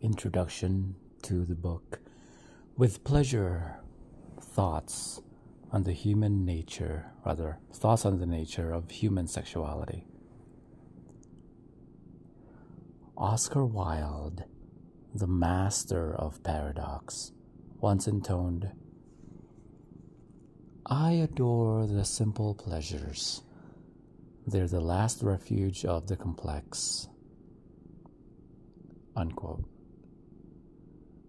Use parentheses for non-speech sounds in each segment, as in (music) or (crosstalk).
introduction to the book with pleasure thoughts on the human nature, rather, thoughts on the nature of human sexuality. Oscar Wilde, the master of paradox, once intoned, I adore the simple pleasures. They're the last refuge of the complex. Unquote.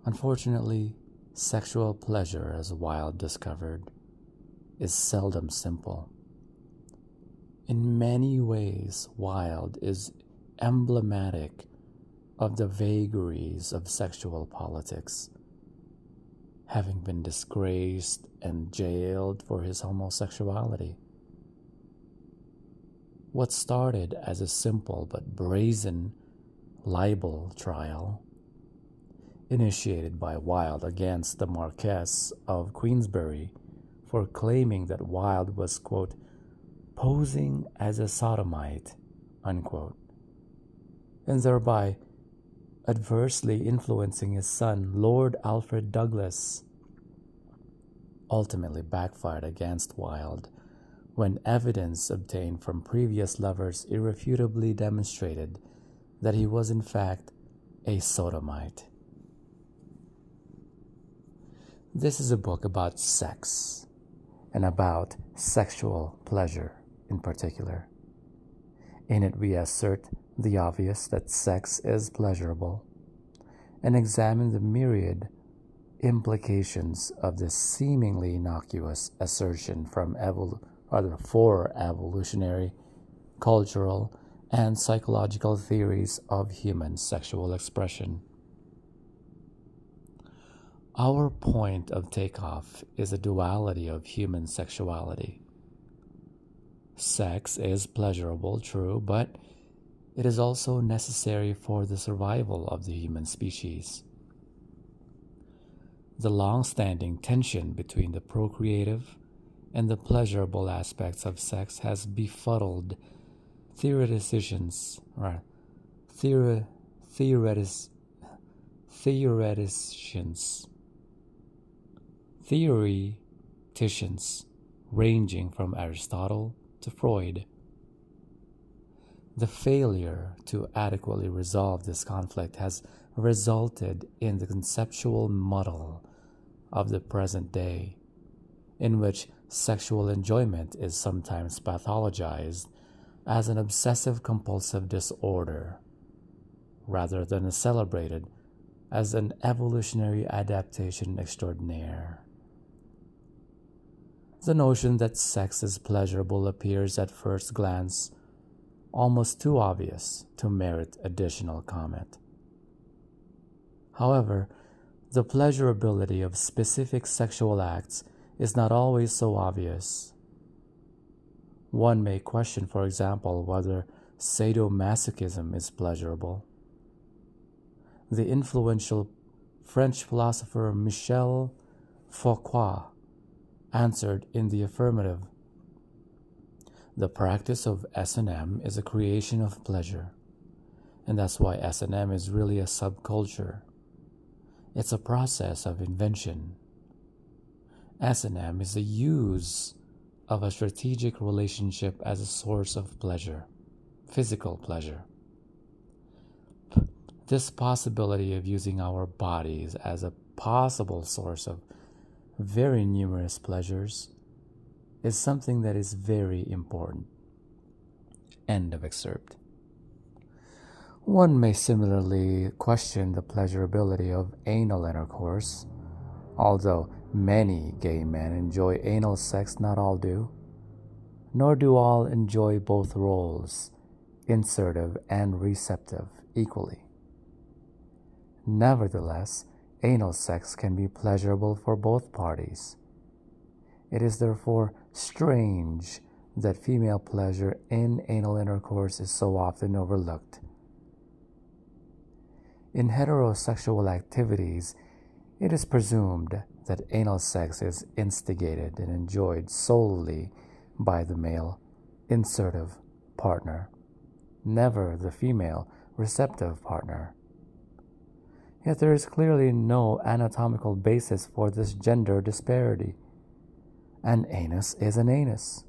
Unfortunately, sexual pleasure, as Wilde discovered, is seldom simple. In many ways, Wilde is emblematic of the vagaries of sexual politics, having been disgraced and jailed for his homosexuality. What started as a simple but brazen libel trial, initiated by Wilde against the Marquess of Queensberry for claiming that Wilde was, quote, posing as a sodomite, unquote, and thereby adversely influencing his son, Lord Alfred Douglas, ultimately backfired against Wilde when evidence obtained from previous lovers irrefutably demonstrated that he was in fact a sodomite. This is a book about sex and about sexual pleasure in particular. In it, we assert the obvious that sex is pleasurable and examine the myriad implications of this seemingly innocuous assertion from evol- rather for evolutionary, cultural, and psychological theories of human sexual expression. Our point of takeoff is a duality of human sexuality. Sex is pleasurable, true, but it is also necessary for the survival of the human species. The long standing tension between the procreative and the pleasurable aspects of sex has befuddled theoreticians, uh, theoretis, theoreticians, theoreticians ranging from Aristotle to Freud. The failure to adequately resolve this conflict has resulted in the conceptual muddle of the present day, in which sexual enjoyment is sometimes pathologized as an obsessive compulsive disorder, rather than celebrated as an evolutionary adaptation extraordinaire. The notion that sex is pleasurable appears at first glance almost too obvious to merit additional comment. However, the pleasurability of specific sexual acts is not always so obvious. One may question, for example, whether sadomasochism is pleasurable. The influential French philosopher Michel Foucault answered in the affirmative. The practice of S&M is a creation of pleasure, and that's why S&M is really a subculture. It's a process of invention. S&M is the use of a strategic relationship as a source of pleasure, physical pleasure. This possibility of using our bodies as a possible source of very numerous pleasures is something that is very important. End of excerpt. One may similarly question the pleasurability of anal intercourse, although many gay men enjoy anal sex, not all do. Nor do all enjoy both roles, insertive and receptive, equally. Nevertheless, anal sex can be pleasurable for both parties. It is therefore strange that female pleasure in anal intercourse is so often overlooked. In heterosexual activities, it is presumed that anal sex is instigated and enjoyed solely by the male insertive partner, never the female receptive partner. Yet there is clearly no anatomical basis for this gender disparity. An anus is an anus.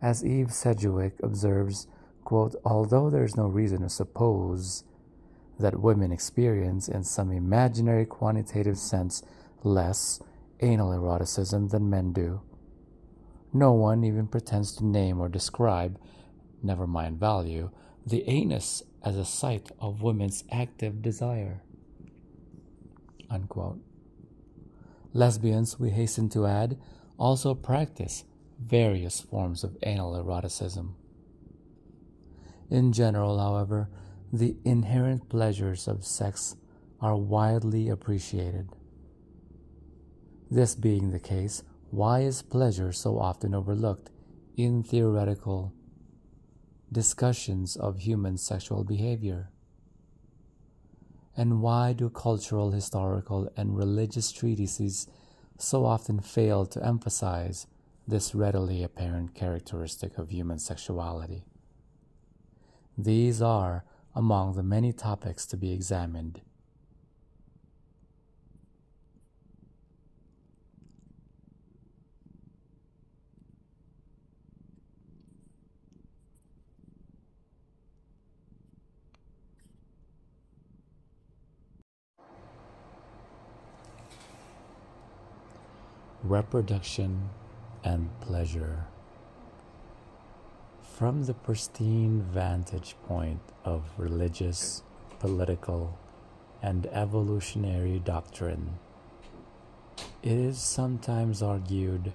As Eve Sedgwick observes, quote, although there is no reason to suppose that women experience, in some imaginary quantitative sense, less anal eroticism than men do, no one even pretends to name or describe, never mind value, the anus as a site of women's active desire. Unquote. Lesbians, we hasten to add, also practice various forms of anal eroticism. In general, however, the inherent pleasures of sex are widely appreciated. This being the case, why is pleasure so often overlooked in theoretical discussions of human sexual behavior? And why do cultural, historical, and religious treatises so often fail to emphasize this readily apparent characteristic of human sexuality? These are among the many topics to be examined reproduction and pleasure. From the pristine vantage point of religious, political, and evolutionary doctrine, it is sometimes argued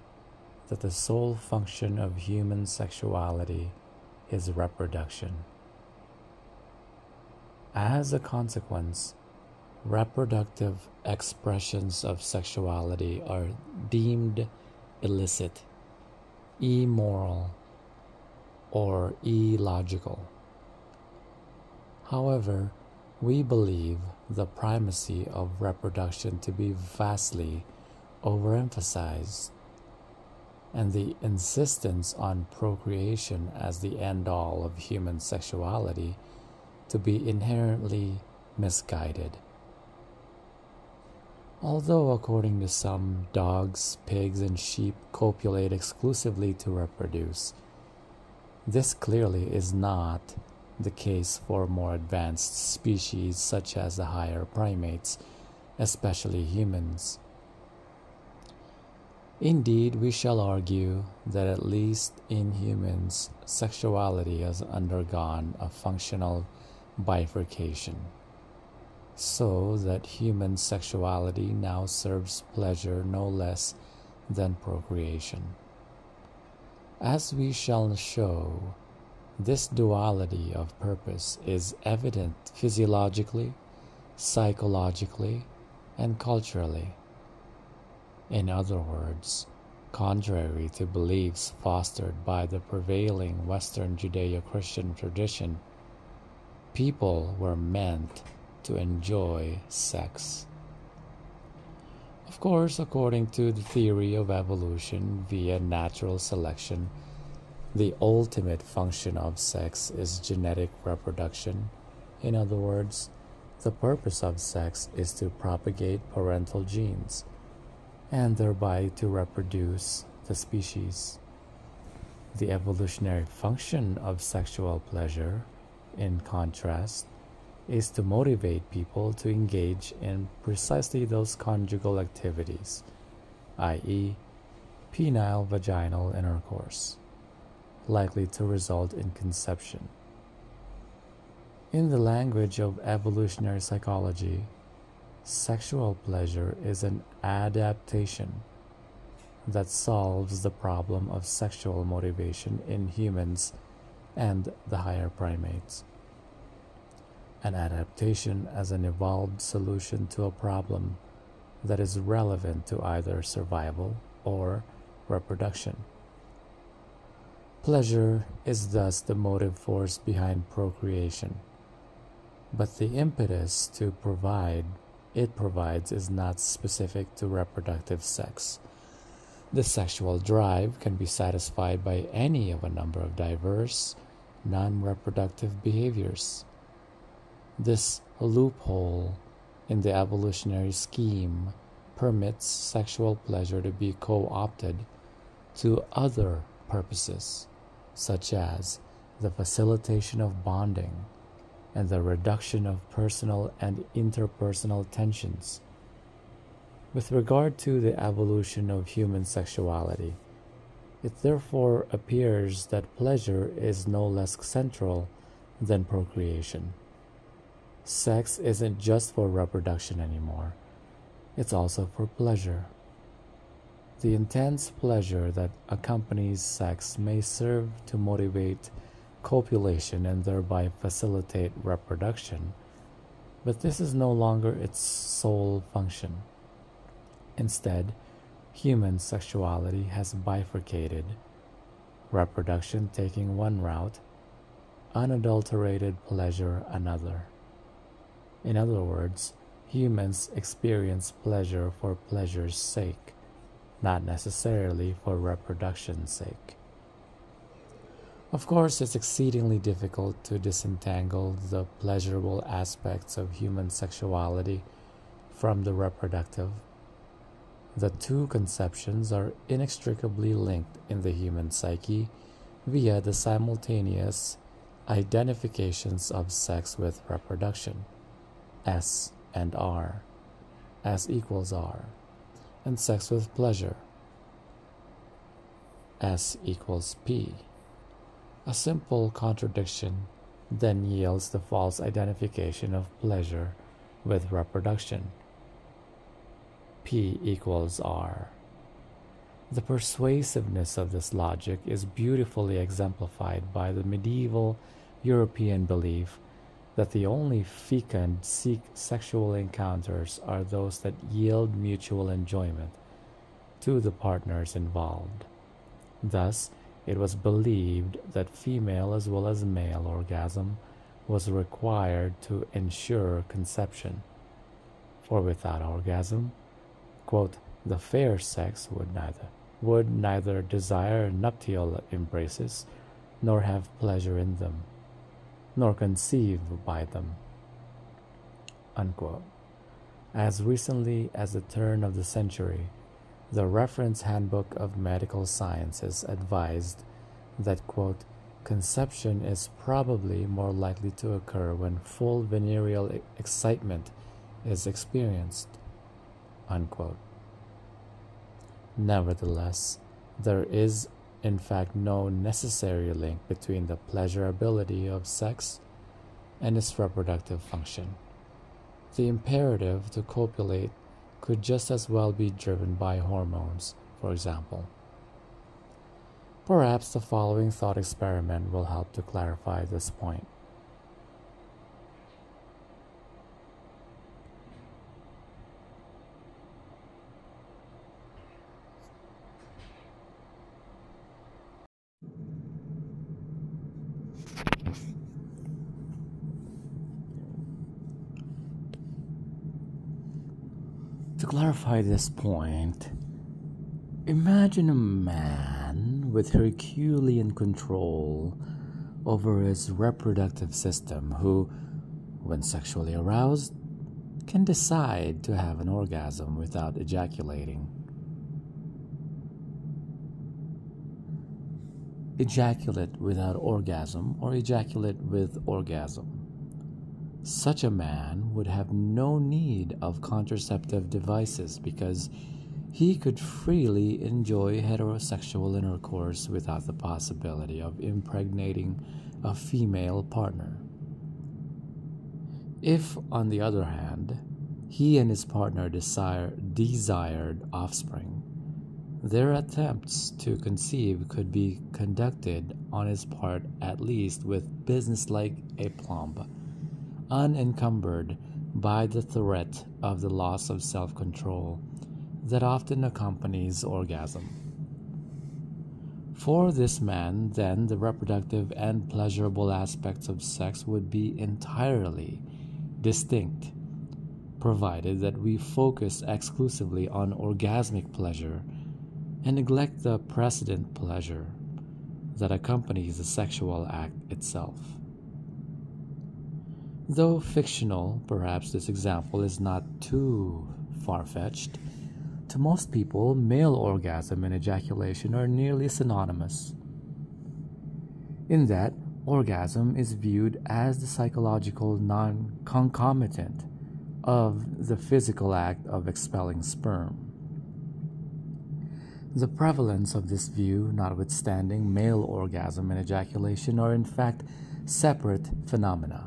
that the sole function of human sexuality is reproduction. As a consequence, reproductive expressions of sexuality are deemed illicit, immoral, or illogical. However, we believe the primacy of reproduction to be vastly overemphasized, and the insistence on procreation as the end all of human sexuality to be inherently misguided. Although, according to some, dogs, pigs, and sheep copulate exclusively to reproduce, this clearly is not the case for more advanced species such as the higher primates, especially humans. Indeed, we shall argue that at least in humans, sexuality has undergone a functional bifurcation so that human sexuality now serves pleasure no less than procreation. As we shall show, this duality of purpose is evident physiologically, psychologically, and culturally. In other words, contrary to beliefs fostered by the prevailing Western Judeo Christian tradition, people were meant to enjoy sex. Of course, according to the theory of evolution via natural selection, the ultimate function of sex is genetic reproduction. In other words, the purpose of sex is to propagate parental genes and thereby to reproduce the species. The evolutionary function of sexual pleasure, in contrast, is to motivate people to engage in precisely those conjugal activities, i.e., penile vaginal intercourse, likely to result in conception. In the language of evolutionary psychology, sexual pleasure is an adaptation that solves the problem of sexual motivation in humans and the higher primates an adaptation as an evolved solution to a problem that is relevant to either survival or reproduction. Pleasure is thus the motive force behind procreation, but the impetus to provide it provides is not specific to reproductive sex. The sexual drive can be satisfied by any of a number of diverse, non reproductive behaviors. This loophole in the evolutionary scheme permits sexual pleasure to be co opted to other purposes, such as the facilitation of bonding and the reduction of personal and interpersonal tensions. With regard to the evolution of human sexuality, it therefore appears that pleasure is no less central than procreation. Sex isn't just for reproduction anymore, it's also for pleasure. The intense pleasure that accompanies sex may serve to motivate copulation and thereby facilitate reproduction, but this is no longer its sole function. Instead, human sexuality has bifurcated, reproduction taking one route, unadulterated pleasure another. In other words, humans experience pleasure for pleasure's sake not necessarily for reproduction's sake. Of course, it's exceedingly difficult to disentangle the pleasurable aspects of human sexuality from the reproductive. The two conceptions are inextricably linked in the human psyche via the simultaneous identifications of sex with reproduction, S and R, S equals R and sex with pleasure. S equals P. A simple contradiction then yields the false identification of pleasure with reproduction. P equals R. The persuasiveness of this logic is beautifully exemplified by the medieval European belief that the only fecund sexual encounters are those that yield mutual enjoyment to the partners involved. Thus, it was believed that female as well as male orgasm was required to ensure conception. For without orgasm, quote, the fair sex would neither would neither desire nuptial embraces nor have pleasure in them nor conceived by them. Unquote. As recently as the turn of the century, the Reference Handbook of Medical Sciences advised that, quote, conception is probably more likely to occur when full venereal excitement is experienced. Unquote. Nevertheless, there is in fact no necessary link between the pleasurability of sex and its reproductive function. The imperative to copulate could just as well be driven by hormones, for example. Perhaps the following thought experiment will help to clarify this point. To clarify this point, imagine a man with Herculean control over his reproductive system who, when sexually aroused, can decide to have an orgasm without ejaculating. Ejaculate without orgasm or ejaculate with orgasm. Such a man would have no need of contraceptive devices because he could freely enjoy heterosexual intercourse without the possibility of impregnating a female partner. If, on the other hand, he and his partner desire, desired offspring, their attempts to conceive could be conducted on his part at least with businesslike aplomb unencumbered by the threat of the loss of self control that often accompanies orgasm. For this man, then, the reproductive and pleasurable aspects of sex would be entirely distinct, provided that we focus exclusively on orgasmic pleasure and neglect the precedent pleasure that accompanies the sexual act itself. Though fictional, perhaps this example is not too far fetched. To most people, male orgasm and ejaculation are nearly synonymous. In that, orgasm is viewed as the psychological non concomitant of the physical act of expelling sperm. The prevalence of this view, notwithstanding, male orgasm and ejaculation are in fact separate phenomena.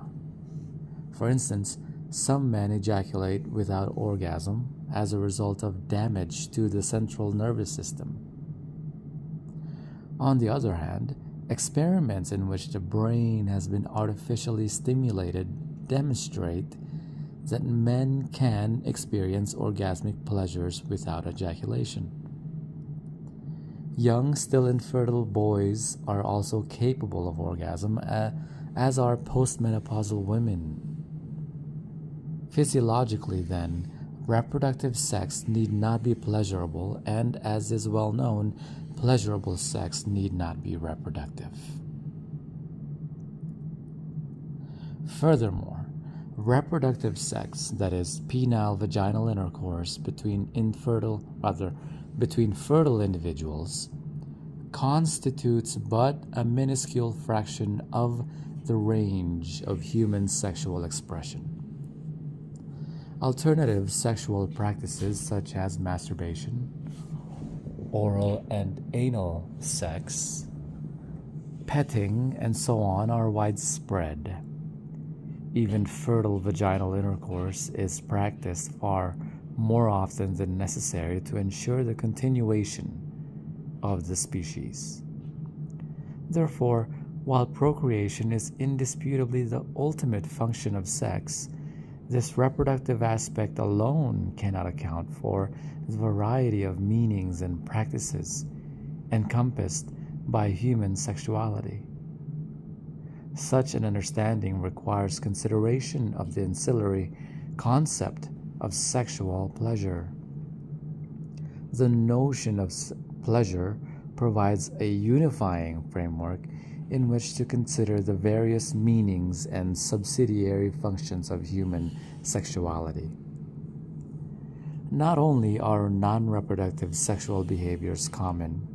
For instance, some men ejaculate without orgasm as a result of damage to the central nervous system. On the other hand, experiments in which the brain has been artificially stimulated demonstrate that men can experience orgasmic pleasures without ejaculation. Young, still infertile boys are also capable of orgasm, uh, as are postmenopausal women Physiologically, then, reproductive sex need not be pleasurable, and as is well known, pleasurable sex need not be reproductive. Furthermore, reproductive sex, that is, penile vaginal intercourse between infertile, rather, between fertile individuals, constitutes but a minuscule fraction of the range of human sexual expression. Alternative sexual practices such as masturbation, oral and anal sex, petting, and so on are widespread. Even fertile vaginal intercourse is practiced far more often than necessary to ensure the continuation of the species. Therefore, while procreation is indisputably the ultimate function of sex, this reproductive aspect alone cannot account for the variety of meanings and practices encompassed by human sexuality. Such an understanding requires consideration of the ancillary concept of sexual pleasure. The notion of pleasure provides a unifying framework in which to consider the various meanings and subsidiary functions of human sexuality. Not only are non reproductive sexual behaviors common,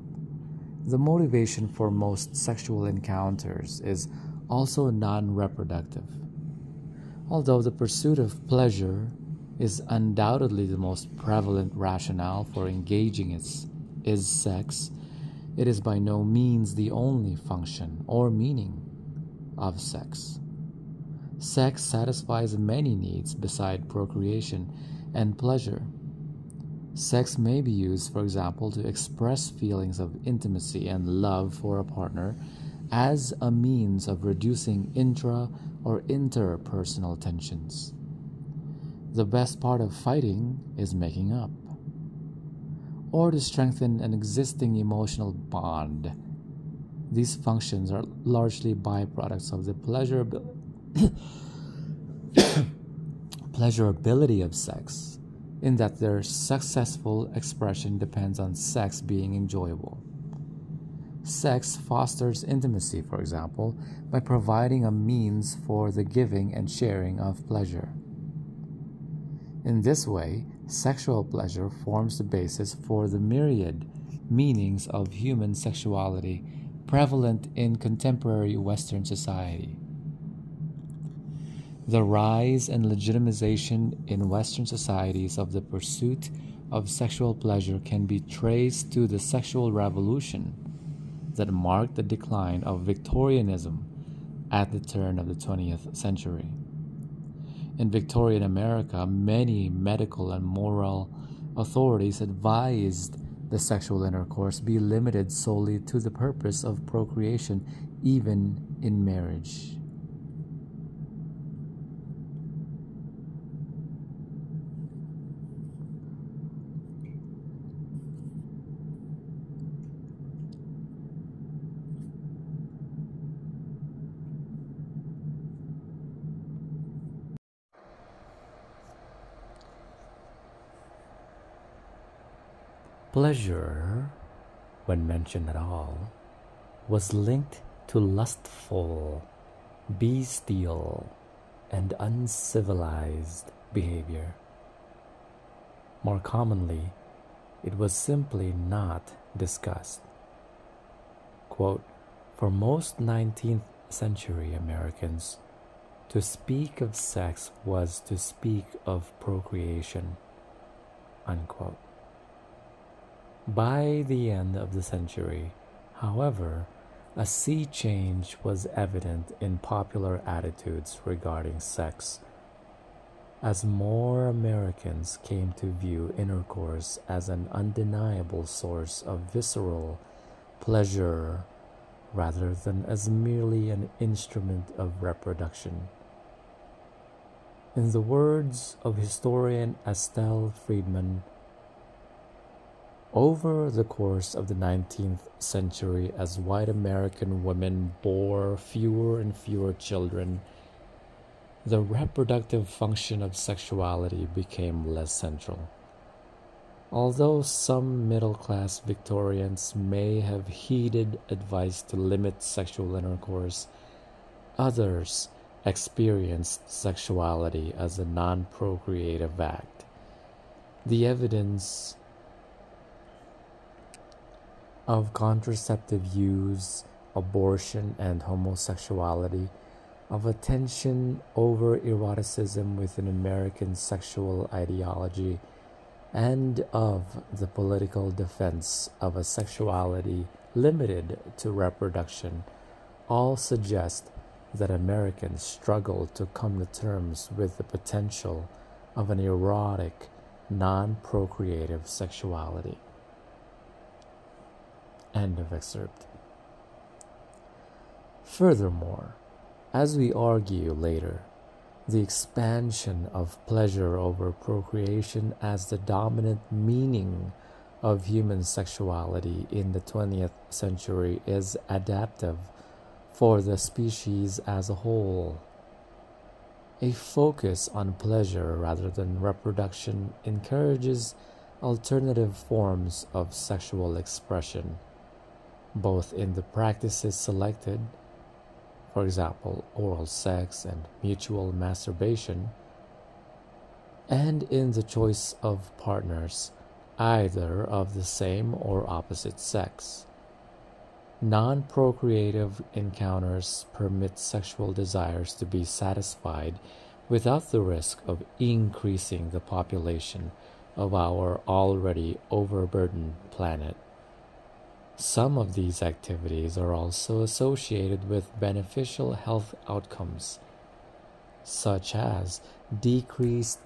the motivation for most sexual encounters is also non reproductive. Although the pursuit of pleasure is undoubtedly the most prevalent rationale for engaging in is sex, it is by no means the only function or meaning of sex. Sex satisfies many needs beside procreation and pleasure. Sex may be used, for example, to express feelings of intimacy and love for a partner as a means of reducing intra or interpersonal tensions. The best part of fighting is making up or to strengthen an existing emotional bond. These functions are largely byproducts of the pleasurability, (coughs) pleasurability of sex, in that their successful expression depends on sex being enjoyable. Sex fosters intimacy, for example, by providing a means for the giving and sharing of pleasure. In this way, sexual pleasure forms the basis for the myriad meanings of human sexuality prevalent in contemporary Western society. The rise and legitimization in Western societies of the pursuit of sexual pleasure can be traced to the sexual revolution that marked the decline of Victorianism at the turn of the 20th century. In Victorian America, many medical and moral authorities advised the sexual intercourse be limited solely to the purpose of procreation, even in marriage. Pleasure, when mentioned at all, was linked to lustful, bestial, and uncivilized behavior. More commonly, it was simply not discussed. Quote, For most 19th century Americans, to speak of sex was to speak of procreation. Unquote. By the end of the century, however, a sea change was evident in popular attitudes regarding sex. As more Americans came to view intercourse as an undeniable source of visceral pleasure rather than as merely an instrument of reproduction. In the words of historian Estelle Freedman, over the course of the 19th century, as white American women bore fewer and fewer children, the reproductive function of sexuality became less central. Although some middle class Victorians may have heeded advice to limit sexual intercourse, others experienced sexuality as a non procreative act. The evidence of contraceptive use, abortion, and homosexuality, of a tension over eroticism within American sexual ideology, and of the political defense of a sexuality limited to reproduction all suggest that Americans struggle to come to terms with the potential of an erotic, non procreative sexuality. End of excerpt. Furthermore, as we argue later, the expansion of pleasure over procreation as the dominant meaning of human sexuality in the 20th century is adaptive for the species as a whole. A focus on pleasure rather than reproduction encourages alternative forms of sexual expression, both in the practices selected, for example, oral sex and mutual masturbation, and in the choice of partners, either of the same or opposite sex. Non procreative encounters permit sexual desires to be satisfied without the risk of increasing the population of our already overburdened planet. Some of these activities are also associated with beneficial health outcomes, such as decreased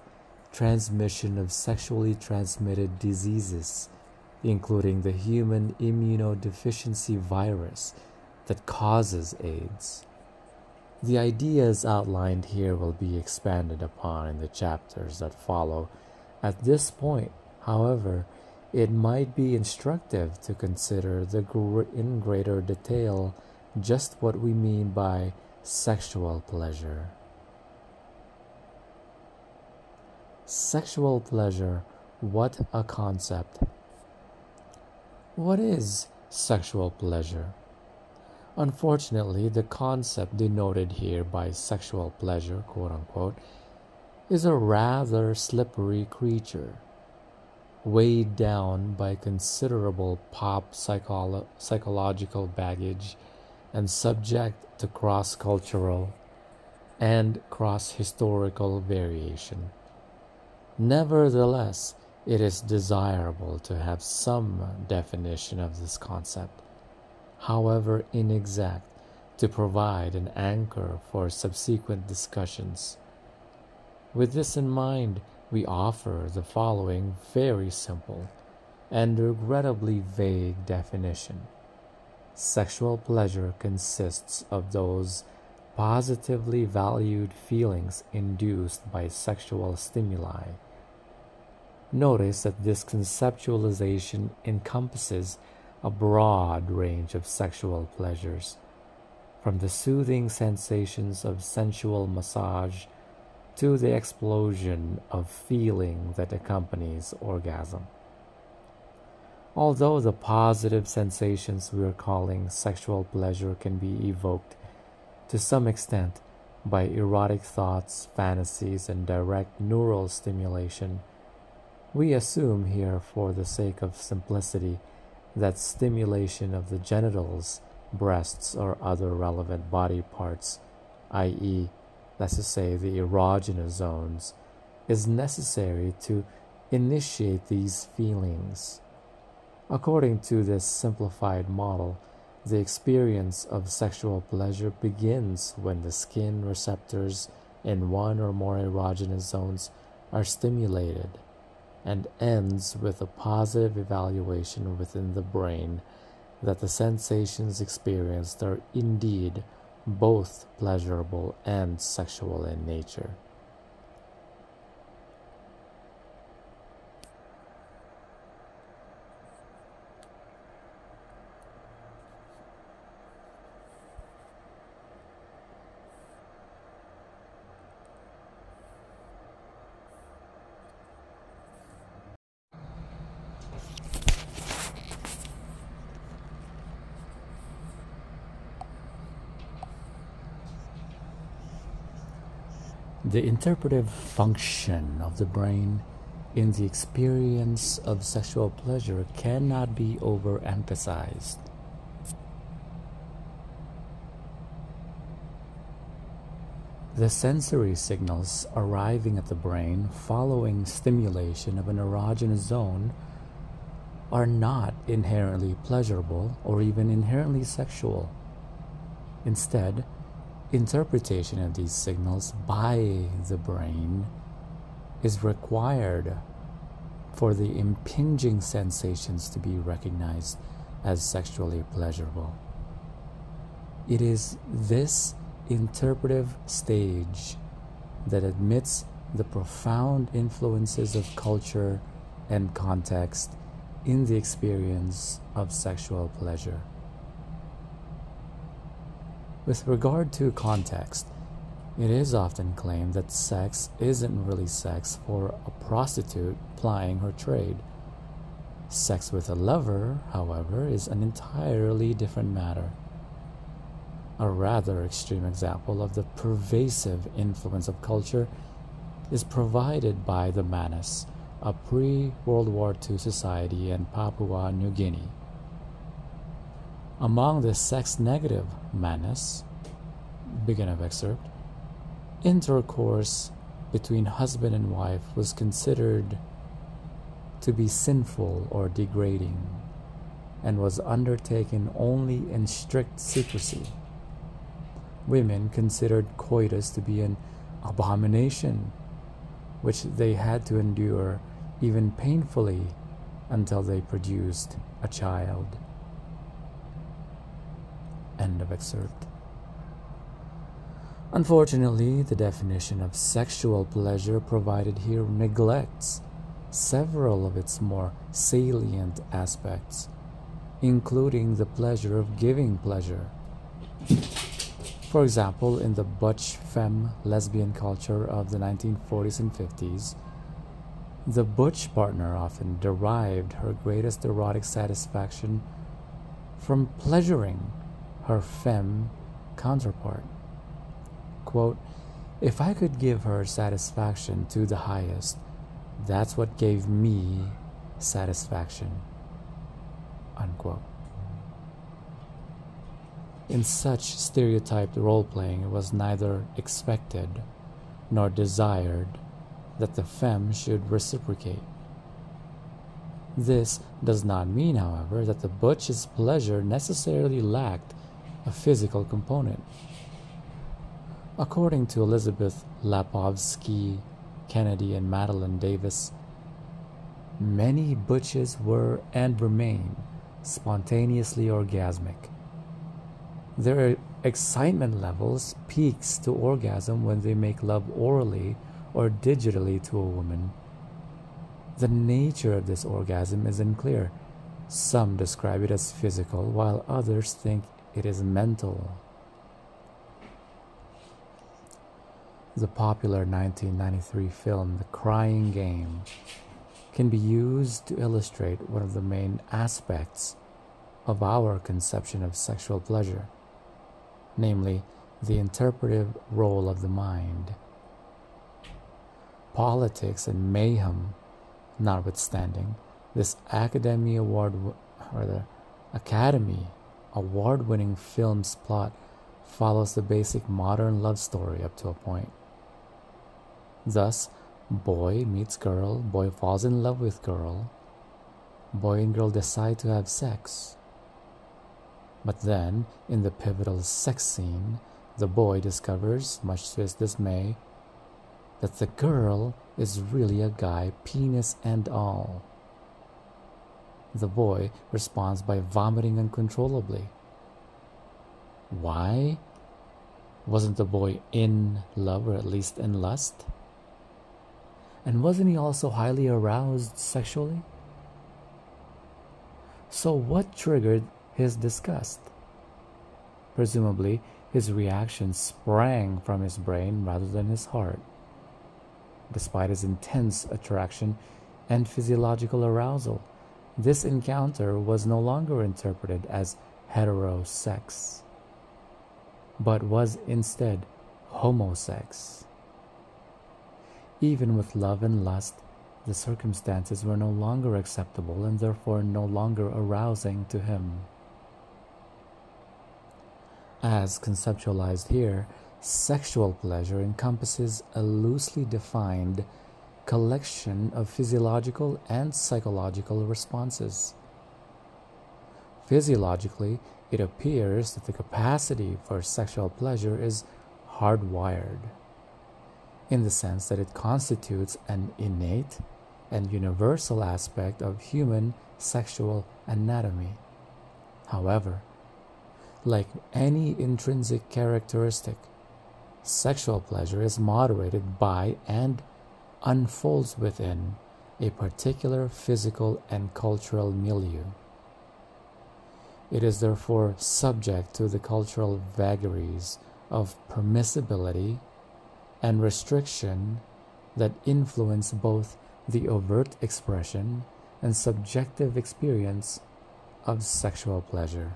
transmission of sexually transmitted diseases including the human immunodeficiency virus that causes AIDS. The ideas outlined here will be expanded upon in the chapters that follow. At this point, however, it might be instructive to consider the gr- in greater detail just what we mean by sexual pleasure. Sexual pleasure, what a concept! What is sexual pleasure? Unfortunately, the concept denoted here by sexual pleasure, quote unquote, is a rather slippery creature, weighed down by considerable pop psycholo- psychological baggage and subject to cross cultural and cross historical variation. Nevertheless, it is desirable to have some definition of this concept, however inexact, to provide an anchor for subsequent discussions. With this in mind, we offer the following very simple and regrettably vague definition. Sexual pleasure consists of those positively valued feelings induced by sexual stimuli Notice that this conceptualization encompasses a broad range of sexual pleasures, from the soothing sensations of sensual massage to the explosion of feeling that accompanies orgasm. Although the positive sensations we are calling sexual pleasure can be evoked to some extent by erotic thoughts, fantasies, and direct neural stimulation. We assume here, for the sake of simplicity, that stimulation of the genitals, breasts, or other relevant body parts, i.e., let's just say the erogenous zones, is necessary to initiate these feelings. According to this simplified model, the experience of sexual pleasure begins when the skin receptors in one or more erogenous zones are stimulated and ends with a positive evaluation within the brain that the sensations experienced are indeed both pleasurable and sexual in nature. The interpretive function of the brain in the experience of sexual pleasure cannot be overemphasized. The sensory signals arriving at the brain following stimulation of an erogenous zone are not inherently pleasurable or even inherently sexual. Instead, interpretation of these signals by the brain is required for the impinging sensations to be recognized as sexually pleasurable. It is this interpretive stage that admits the profound influences of culture and context in the experience of sexual pleasure. With regard to context, it is often claimed that sex isn't really sex for a prostitute plying her trade. Sex with a lover, however, is an entirely different matter. A rather extreme example of the pervasive influence of culture is provided by the Manus, a pre World War II society in Papua New Guinea. Among the sex negative Manus, begin of excerpt, intercourse between husband and wife was considered to be sinful or degrading and was undertaken only in strict secrecy. Women considered coitus to be an abomination which they had to endure even painfully until they produced a child. End of excerpt. Unfortunately, the definition of sexual pleasure provided here neglects several of its more salient aspects, including the pleasure of giving pleasure. For example, in the butch femme lesbian culture of the 1940s and 50s, the butch partner often derived her greatest erotic satisfaction from pleasuring her femme counterpart. Quote, if I could give her satisfaction to the highest, that's what gave me satisfaction. Unquote. In such stereotyped role playing, it was neither expected nor desired that the femme should reciprocate. This does not mean, however, that the butch's pleasure necessarily lacked a physical component. According to Elizabeth Lapovsky Kennedy and Madeline Davis, many butches were and remain spontaneously orgasmic. Their excitement levels peaks to orgasm when they make love orally or digitally to a woman. The nature of this orgasm is unclear. Some describe it as physical, while others think it is mental. The popular 1993 film The Crying Game can be used to illustrate one of the main aspects of our conception of sexual pleasure, namely the interpretive role of the mind. Politics and mayhem notwithstanding, this Academy Award or the Academy award-winning film's plot follows the basic modern love story up to a point. Thus, boy meets girl, boy falls in love with girl, boy and girl decide to have sex. But then, in the pivotal sex scene, the boy discovers, much to his dismay, that the girl is really a guy, penis and all. The boy responds by vomiting uncontrollably. Why? Wasn't the boy in love or at least in lust? And wasn't he also highly aroused sexually? So, what triggered his disgust? Presumably, his reaction sprang from his brain rather than his heart. Despite his intense attraction and physiological arousal, this encounter was no longer interpreted as heterosex, but was instead homosex. Even with love and lust, the circumstances were no longer acceptable and therefore no longer arousing to him. As conceptualized here, sexual pleasure encompasses a loosely defined collection of physiological and psychological responses. Physiologically, it appears that the capacity for sexual pleasure is hardwired, in the sense that it constitutes an innate and universal aspect of human sexual anatomy. However, like any intrinsic characteristic, sexual pleasure is moderated by and unfolds within a particular physical and cultural milieu. It is therefore subject to the cultural vagaries of permissibility and restriction that influence both the overt expression and subjective experience of sexual pleasure.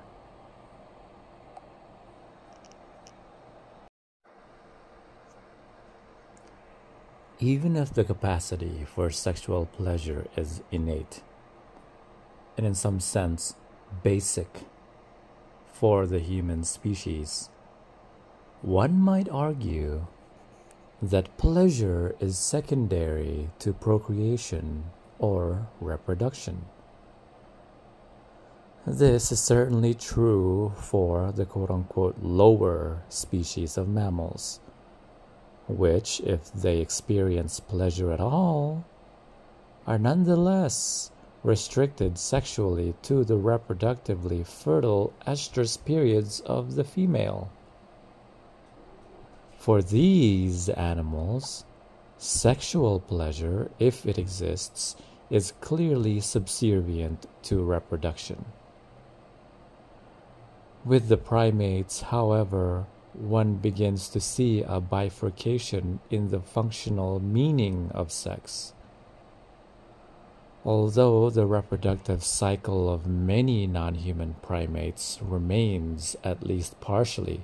Even if the capacity for sexual pleasure is innate, and in some sense basic for the human species, one might argue that pleasure is secondary to procreation or reproduction. This is certainly true for the quote unquote lower species of mammals which, if they experience pleasure at all, are nonetheless restricted sexually to the reproductively fertile estrous periods of the female. For these animals, sexual pleasure, if it exists, is clearly subservient to reproduction. With the primates, however, one begins to see a bifurcation in the functional meaning of sex. Although the reproductive cycle of many non human primates remains, at least partially,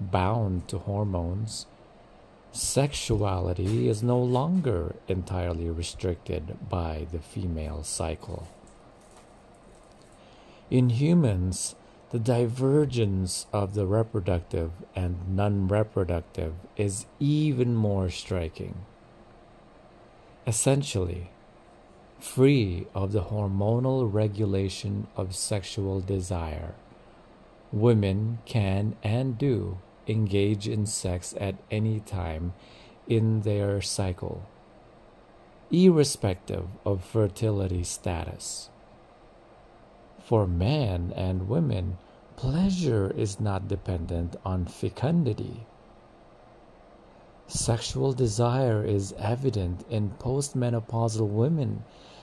bound to hormones, sexuality is no longer entirely restricted by the female cycle. In humans, the divergence of the reproductive and non reproductive is even more striking. Essentially, free of the hormonal regulation of sexual desire, women can and do engage in sex at any time in their cycle, irrespective of fertility status. For men and women, pleasure is not dependent on fecundity. Sexual desire is evident in postmenopausal women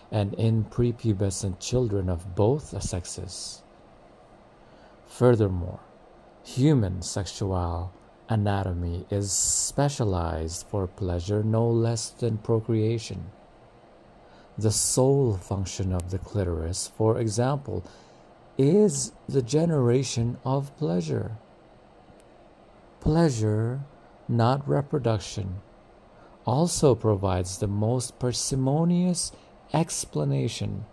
and in prepubescent children of both sexes. Furthermore, human sexual anatomy is specialized for pleasure no less than procreation the sole function of the clitoris, for example, is the generation of pleasure. pleasure, not reproduction, also provides the most parsimonious explanation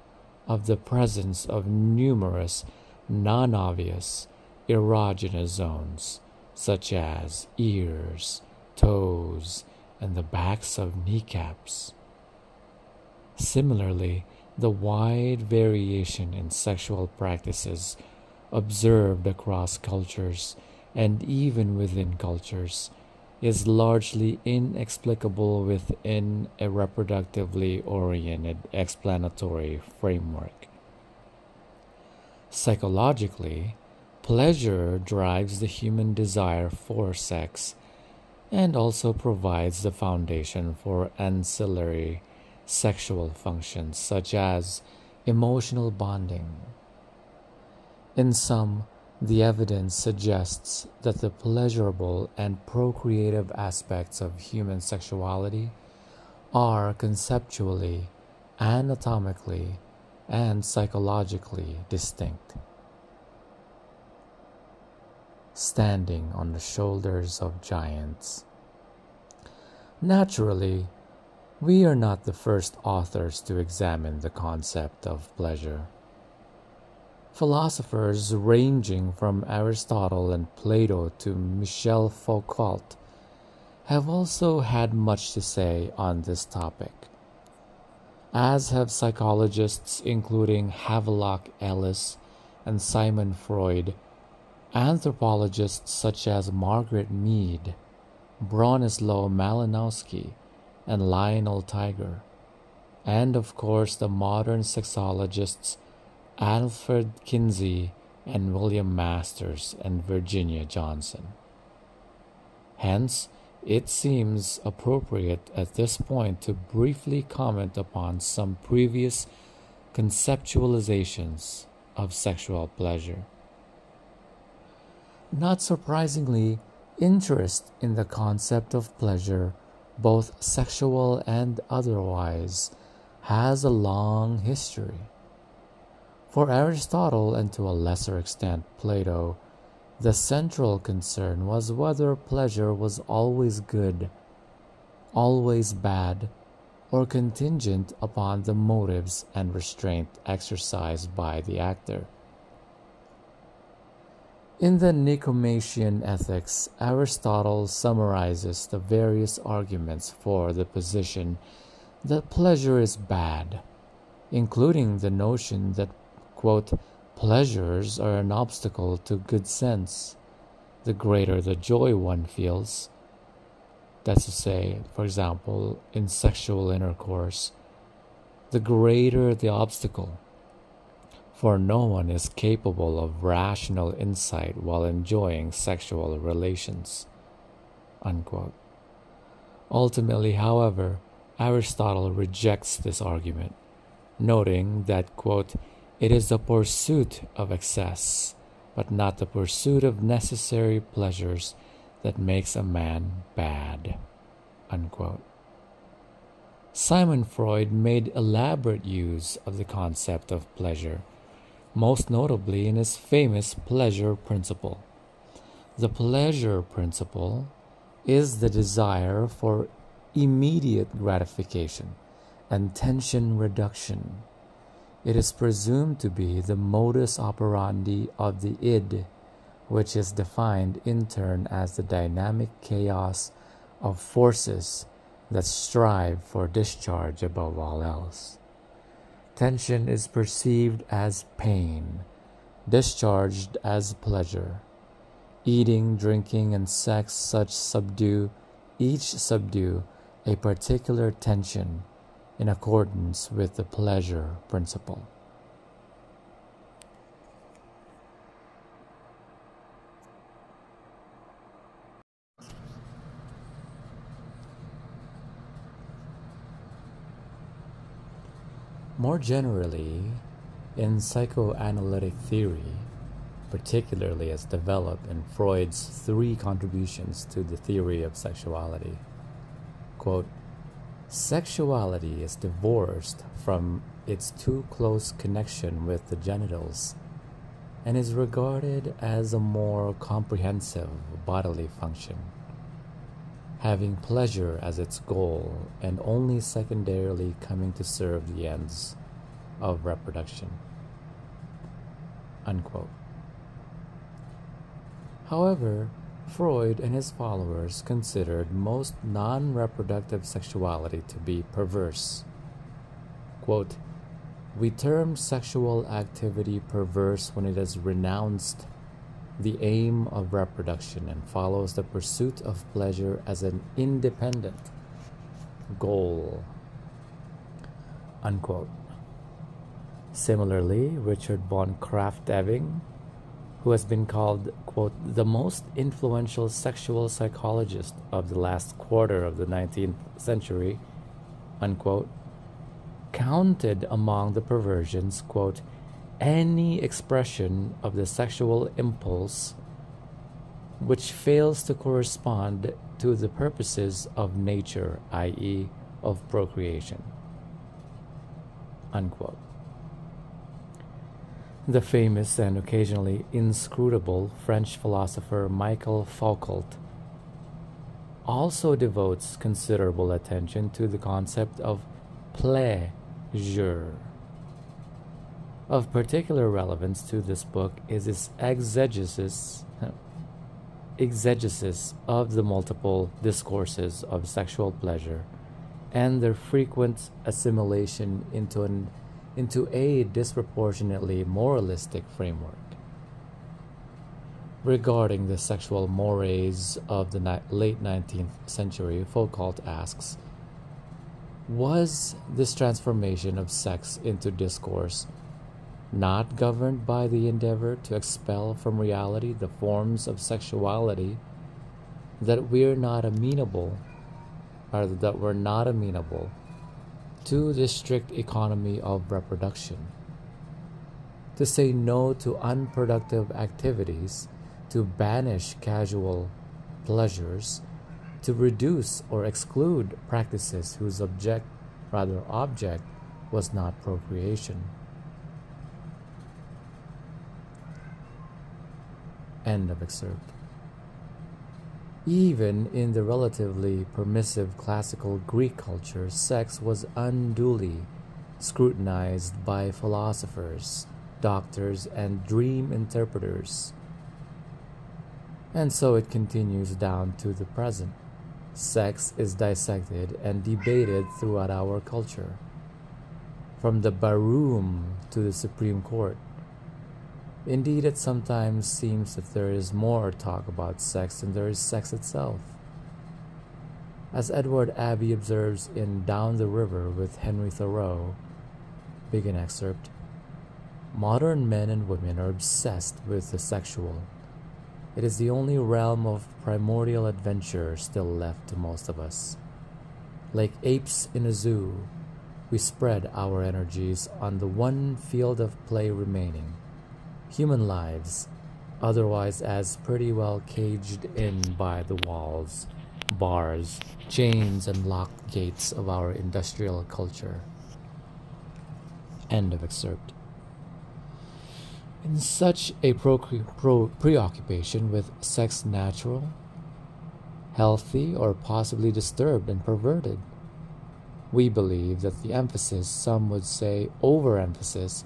of the presence of numerous non obvious erogenous zones, such as ears, toes, and the backs of kneecaps. Similarly, the wide variation in sexual practices observed across cultures and even within cultures is largely inexplicable within a reproductively oriented explanatory framework. Psychologically, pleasure drives the human desire for sex and also provides the foundation for ancillary sexual functions such as emotional bonding. In sum, the evidence suggests that the pleasurable and procreative aspects of human sexuality are conceptually, anatomically, and psychologically distinct. Standing on the shoulders of giants. Naturally, we are not the first authors to examine the concept of pleasure. Philosophers ranging from Aristotle and Plato to Michel Foucault have also had much to say on this topic, as have psychologists including Havelock Ellis and Sigmund Freud, anthropologists such as Margaret Mead, Bronislaw Malinowski, and Lionel Tiger, and of course the modern sexologists Alfred Kinsey and William Masters and Virginia Johnson. Hence, it seems appropriate at this point to briefly comment upon some previous conceptualizations of sexual pleasure. Not surprisingly, interest in the concept of pleasure both sexual and otherwise, has a long history. For Aristotle, and to a lesser extent Plato, the central concern was whether pleasure was always good, always bad, or contingent upon the motives and restraint exercised by the actor. In the Nicomachean Ethics, Aristotle summarizes the various arguments for the position that pleasure is bad, including the notion that, quote, pleasures are an obstacle to good sense. The greater the joy one feels, that's to say, for example, in sexual intercourse, the greater the obstacle for no one is capable of rational insight while enjoying sexual relations. Unquote. Ultimately, however, Aristotle rejects this argument, noting that, quote, it is the pursuit of excess, but not the pursuit of necessary pleasures that makes a man bad. Unquote. Sigmund Freud made elaborate use of the concept of pleasure most notably in his famous pleasure principle. The pleasure principle is the desire for immediate gratification and tension reduction. It is presumed to be the modus operandi of the id, which is defined in turn as the dynamic chaos of forces that strive for discharge above all else. Tension is perceived as pain, discharged as pleasure. Eating, drinking, and sex such subdue, each subdue a particular tension in accordance with the pleasure principle. More generally, in psychoanalytic theory, particularly as developed in Freud's three contributions to the theory of sexuality, quote, sexuality is divorced from its too close connection with the genitals. and is regarded as a more comprehensive bodily function, having pleasure as its goal and only secondarily coming to serve the ends of reproduction. Unquote. However, Freud and his followers considered most non reproductive sexuality to be perverse. Quote, we term sexual activity perverse when it is renounced the aim of reproduction and follows the pursuit of pleasure as an independent goal. Unquote. Similarly, Richard von Krafft-Ebing, who has been called, quote, the most influential sexual psychologist of the last quarter of the 19th century, unquote, counted among the perversions, quote, any expression of the sexual impulse which fails to correspond to the purposes of nature, i.e., of procreation. Unquote. The famous and occasionally inscrutable French philosopher Michel Foucault also devotes considerable attention to the concept of play Jure. Of particular relevance to this book is its exegesis, exegesis of the multiple discourses of sexual pleasure and their frequent assimilation into, an, into a disproportionately moralistic framework. Regarding the sexual mores of the ni- late 19th century, Foucault asks was this transformation of sex into discourse not governed by the endeavor to expel from reality the forms of sexuality that we're not amenable or that we're not amenable to the strict economy of reproduction to say no to unproductive activities to banish casual pleasures to reduce or exclude practices whose object, rather object, was not procreation. End of excerpt. Even in the relatively permissive classical Greek culture, sex was unduly scrutinized by philosophers, doctors, and dream interpreters. And so it continues down to the present. Sex is dissected and debated throughout our culture, from the barroom to the Supreme Court. Indeed, it sometimes seems that there is more talk about sex than there is sex itself. As Edward Abbey observes in Down the River with Henry Thoreau, begin excerpt, modern men and women are obsessed with the sexual it is the only realm of primordial adventure still left to most of us. Like apes in a zoo, we spread our energies on the one field of play remaining human lives, otherwise as pretty well caged in by the walls, bars, chains, and locked gates of our industrial culture. End of excerpt. In such a pro- pro- preoccupation with sex natural, healthy, or possibly disturbed and perverted, we believe that the emphasis, some would say overemphasis,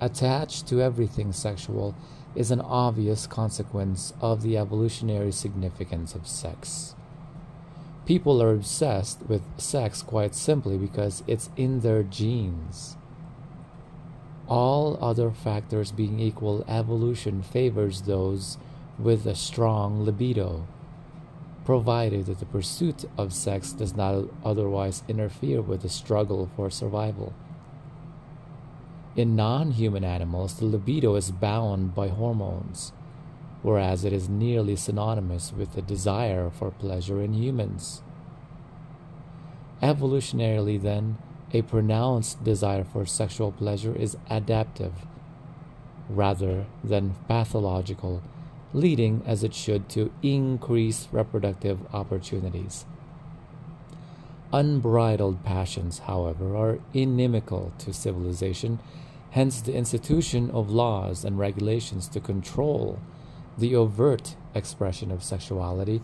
attached to everything sexual is an obvious consequence of the evolutionary significance of sex. People are obsessed with sex quite simply because it's in their genes. All other factors being equal, evolution favors those with a strong libido, provided that the pursuit of sex does not otherwise interfere with the struggle for survival. In non human animals, the libido is bound by hormones, whereas it is nearly synonymous with the desire for pleasure in humans. Evolutionarily, then, a pronounced desire for sexual pleasure is adaptive rather than pathological, leading as it should to increased reproductive opportunities. Unbridled passions, however, are inimical to civilization Hence, the institution of laws and regulations to control the overt expression of sexuality,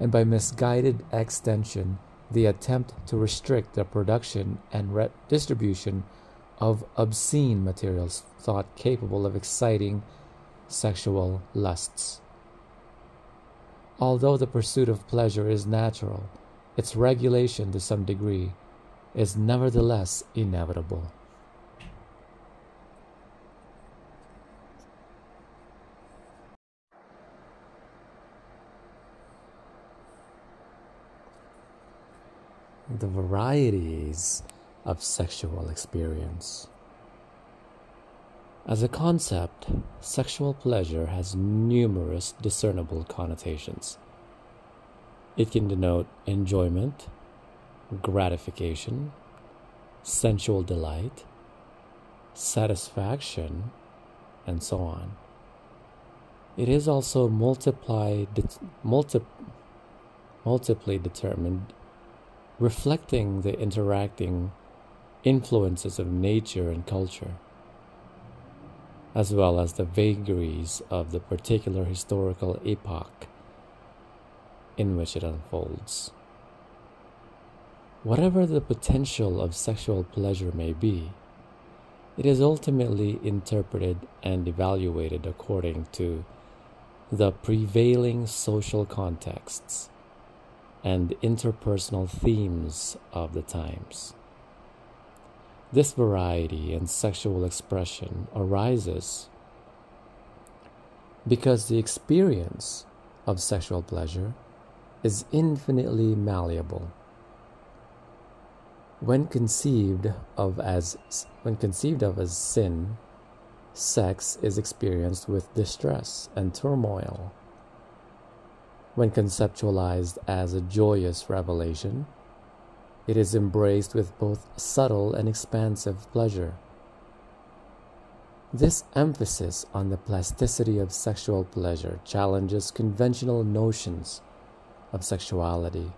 and by misguided extension, the attempt to restrict the production and re- distribution of obscene materials thought capable of exciting sexual lusts. Although the pursuit of pleasure is natural, its regulation to some degree is nevertheless inevitable. The varieties of sexual experience. As a concept, sexual pleasure has numerous discernible connotations. It can denote enjoyment, gratification, sensual delight, satisfaction, and so on. It is also multiply, multi, multiply determined, reflecting the interacting influences of nature and culture as well as the vagaries of the particular historical epoch in which it unfolds. Whatever the potential of sexual pleasure may be, it is ultimately interpreted and evaluated according to the prevailing social contexts and interpersonal themes of the times. This variety in sexual expression arises because the experience of sexual pleasure is infinitely malleable. When conceived of as when conceived of as sin, sex is experienced with distress and turmoil. When conceptualized as a joyous revelation, it is embraced with both subtle and expansive pleasure. This emphasis on the plasticity of sexual pleasure challenges conventional notions of sexuality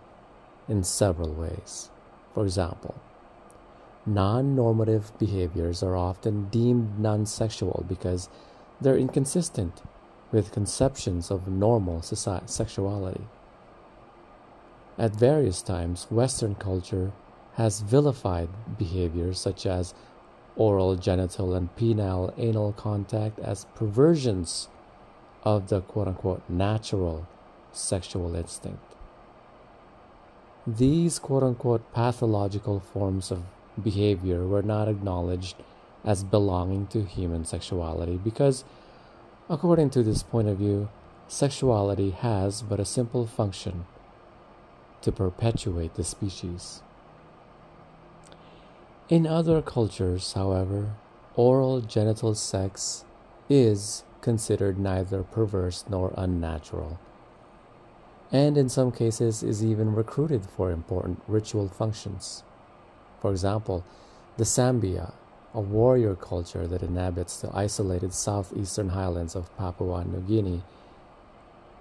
in several ways. For example, non normative behaviors are often deemed non sexual because they're inconsistent with conceptions of normal sexuality. At various times, Western culture has vilified behaviors such as oral, genital, and penile anal contact as perversions of the quote unquote natural sexual instinct. These quote unquote pathological forms of behavior were not acknowledged as belonging to human sexuality because, according to this point of view, sexuality has but a simple function to perpetuate the species. In other cultures, however, oral genital sex is considered neither perverse nor unnatural, and in some cases is even recruited for important ritual functions. For example, the Sambia, a warrior culture that inhabits the isolated southeastern highlands of Papua New Guinea,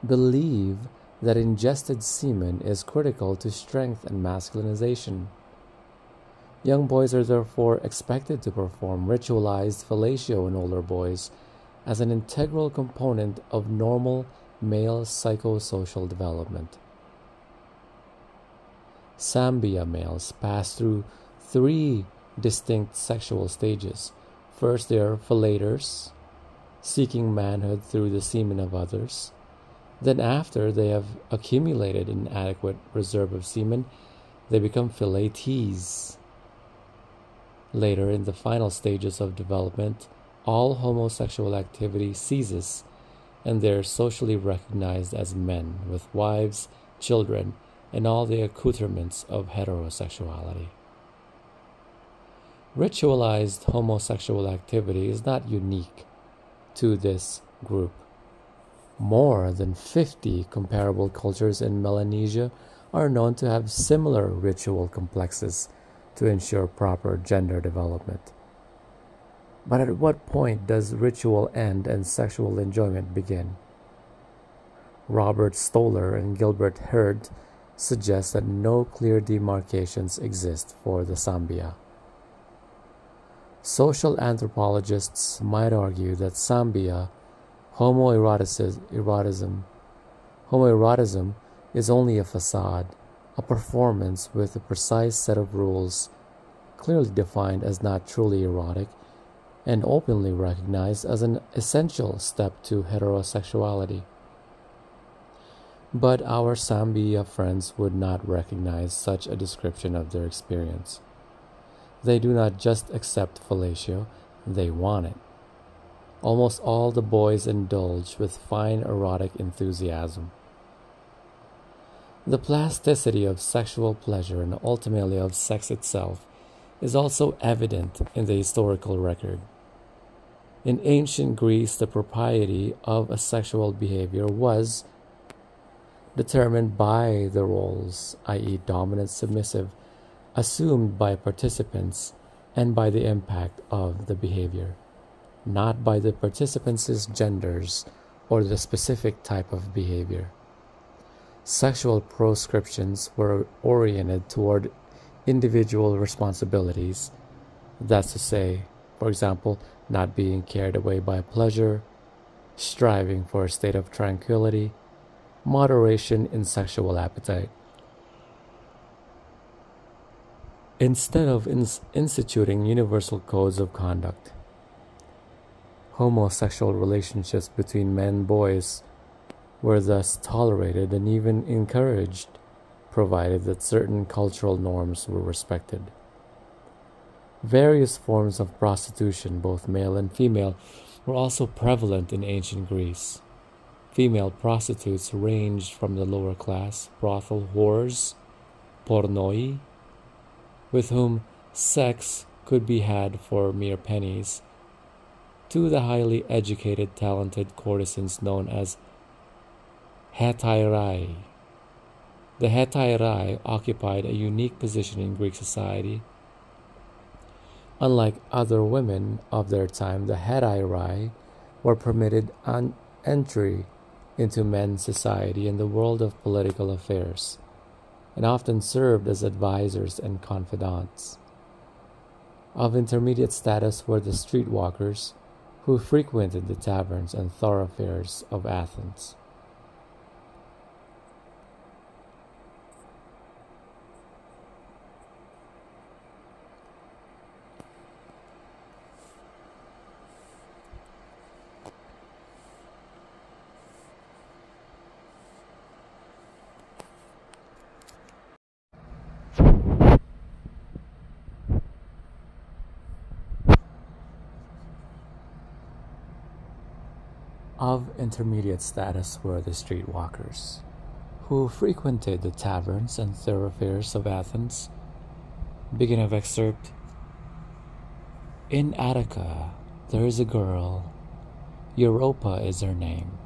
believe that ingested semen is critical to strength and masculinization. Young boys are therefore expected to perform ritualized fellatio in older boys as an integral component of normal male psychosocial development. Sambia males pass through three distinct sexual stages. First, they are fellators, seeking manhood through the semen of others. Then, after they have accumulated an adequate reserve of semen, they become fellatees. Later, in the final stages of development, all homosexual activity ceases and they are socially recognized as men with wives, children, and all the accoutrements of heterosexuality. Ritualized homosexual activity is not unique to this group. More than 50 comparable cultures in Melanesia are known to have similar ritual complexes to ensure proper gender development. But at what point does ritual end and sexual enjoyment begin? Robert Stoller and Gilbert Herdt suggest that no clear demarcations exist for the Sambia. Social anthropologists might argue that Sambia homoeroticism, homoerotism is only a facade, a performance with a precise set of rules, clearly defined as not truly erotic, and openly recognized as an essential step to heterosexuality. But our Sambia friends would not recognize such a description of their experience. They do not just accept fellatio, they want it. Almost all the boys indulge with fine erotic enthusiasm. The plasticity of sexual pleasure and ultimately of sex itself is also evident in the historical record. In ancient Greece, the propriety of a sexual behavior was determined by the roles, i.e., dominant, submissive, assumed by participants and by the impact of the behavior, not by the participants' genders or the specific type of behavior. Sexual proscriptions were oriented toward individual responsibilities, that's to say, for example, not being carried away by pleasure, striving for a state of tranquility, moderation in sexual appetite. instead of ins- instituting universal codes of conduct. Homosexual relationships between men and boys were thus tolerated and even encouraged, provided that certain cultural norms were respected. Various forms of prostitution, both male and female, were also prevalent in ancient Greece. Female prostitutes ranged from the lower class brothel whores, pornoi, with whom sex could be had for mere pennies, to the highly educated, talented courtesans known as hetairai. The hetairai occupied a unique position in Greek society. Unlike other women of their time, the hetairai were permitted an entry into men's society and the world of political affairs and often served as advisors and confidants. Of intermediate status were the streetwalkers who frequented the taverns and thoroughfares of Athens. Of intermediate status were the streetwalkers, who frequented the taverns and thoroughfares of Athens. Begin of excerpt. In Attica, there is a girl. Europa is her name.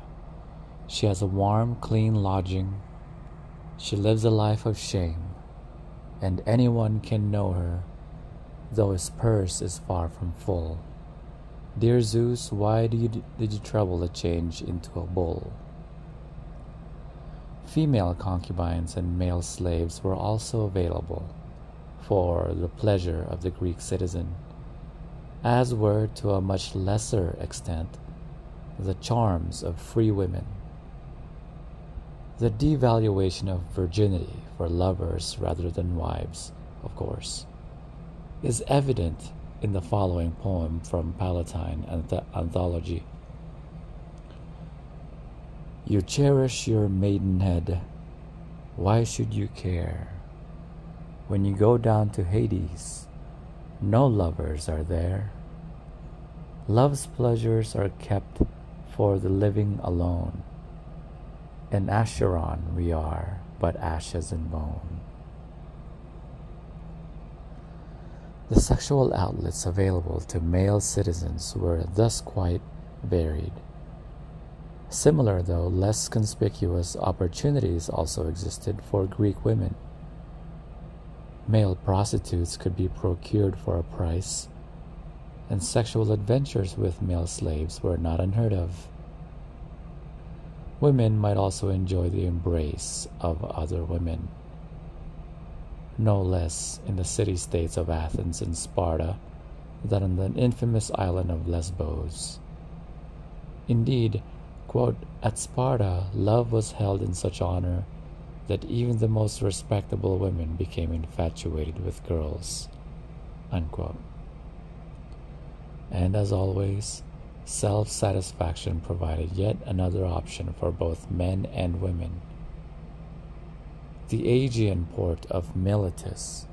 She has a warm, clean lodging. She lives a life of shame, and anyone can know her, though his purse is far from full. Dear Zeus, why did you, did you trouble the change into a bull? Female concubines and male slaves were also available for the pleasure of the Greek citizen, as were to a much lesser extent the charms of free women. The devaluation of virginity for lovers rather than wives, of course, is evident in the following poem from Palatine Anthology. You cherish your maidenhead. Why should you care? When you go down to Hades, no lovers are there. Love's pleasures are kept for the living alone. In Acheron we are but ashes and bone. The sexual outlets available to male citizens were thus quite varied. Similar, though less conspicuous, opportunities also existed for Greek women. Male prostitutes could be procured for a price, and sexual adventures with male slaves were not unheard of. Women might also enjoy the embrace of other women no less in the city states of Athens and Sparta, than on the infamous island of Lesbos. Indeed, quote, at Sparta, love was held in such honor that even the most respectable women became infatuated with girls. Unquote. And as always, self satisfaction provided yet another option for both men and women. The Aegean port of Miletus